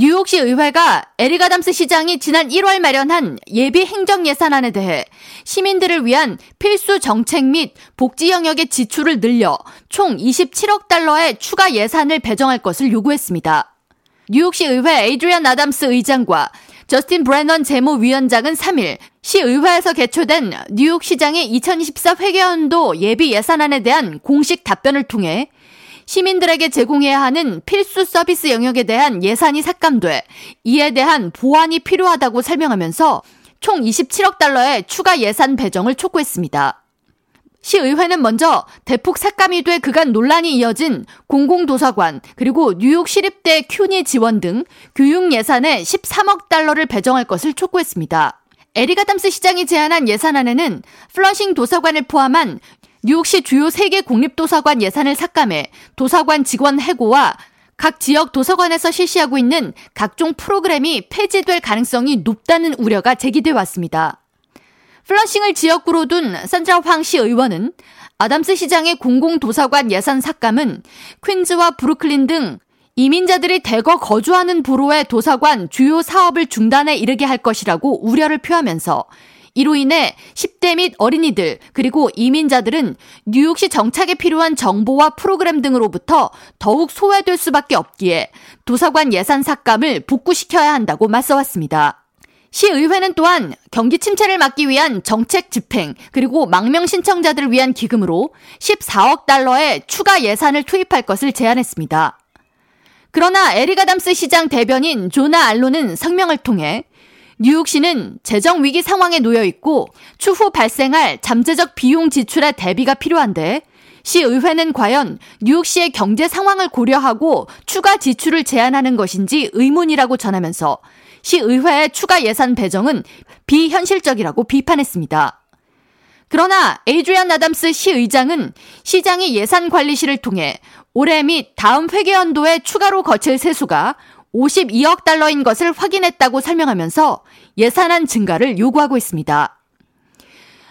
뉴욕시 의회가 에릭 아담스 시장이 지난 1월 마련한 예비 행정 예산안에 대해 시민들을 위한 필수 정책 및 복지 영역의 지출을 늘려 총 27억 달러의 추가 예산을 배정할 것을 요구했습니다. 뉴욕시 의회 에이드리안 아담스 의장과 저스틴 브레넌 재무위원장은 3일 시의회에서 개최된 뉴욕시장의 2024 회계연도 예비 예산안에 대한 공식 답변을 통해 시민들에게 제공해야 하는 필수 서비스 영역에 대한 예산이 삭감돼 이에 대한 보완이 필요하다고 설명하면서 총 27억 달러의 추가 예산 배정을 촉구했습니다. 시의회는 먼저 대폭 삭감이 돼 그간 논란이 이어진 공공도서관 그리고 뉴욕 시립대 큐니 지원 등 교육 예산에 13억 달러를 배정할 것을 촉구했습니다. 에리가담스 시장이 제안한 예산안에는 플러싱 도서관을 포함한 뉴욕시 주요 3개 공립도서관 예산을 삭감해 도서관 직원 해고와 각 지역 도서관에서 실시하고 있는 각종 프로그램이 폐지될 가능성이 높다는 우려가 제기돼 왔습니다. 플러싱을 지역구로 둔 산드라 황 시의원은 아담스 시장의 공공도서관 예산 삭감은 퀸즈와 브루클린 등 이민자들이 대거 거주하는 borough의 도서관 주요 사업을 중단에 이르게 할 것이라고 우려를 표하면서 이로 인해 10대 및 어린이들 그리고 이민자들은 뉴욕시 정착에 필요한 정보와 프로그램 등으로부터 더욱 소외될 수밖에 없기에 도서관 예산 삭감을 복구시켜야 한다고 맞서왔습니다. 시의회는 또한 경기 침체를 막기 위한 정책 집행 그리고 망명 신청자들을 위한 기금으로 14억 달러의 추가 예산을 투입할 것을 제안했습니다. 그러나 에릭 아담스 시장 대변인 조나 알로는 성명을 통해 뉴욕시는 재정 위기 상황에 놓여 있고 추후 발생할 잠재적 비용 지출에 대비가 필요한데 시의회는 과연 뉴욕시의 경제 상황을 고려하고 추가 지출을 제한하는 것인지 의문이라고 전하면서 시의회의 추가 예산 배정은 비현실적이라고 비판했습니다. 그러나 에이드리안 아담스 시의장은 시장이 예산 관리실을 통해 올해 및 다음 회계연도에 추가로 거칠 세수가 52억 달러인 것을 확인했다고 설명하면서 예산안 증가를 요구하고 있습니다.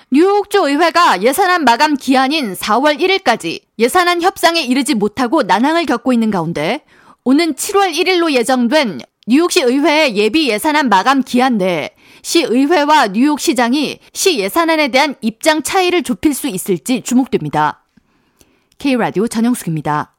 뉴욕주 의회가 예산안 마감 기한인 4월 1일까지 예산안 협상에 이르지 못하고 난항을 겪고 있는 가운데 오는 7월 1일로 예정된 뉴욕시 의회의 예비 예산안 마감 기한 내에 시 의회와 뉴욕시장이 시 예산안에 대한 입장 차이를 좁힐 수 있을지 주목됩니다. K라디오 전영숙입니다.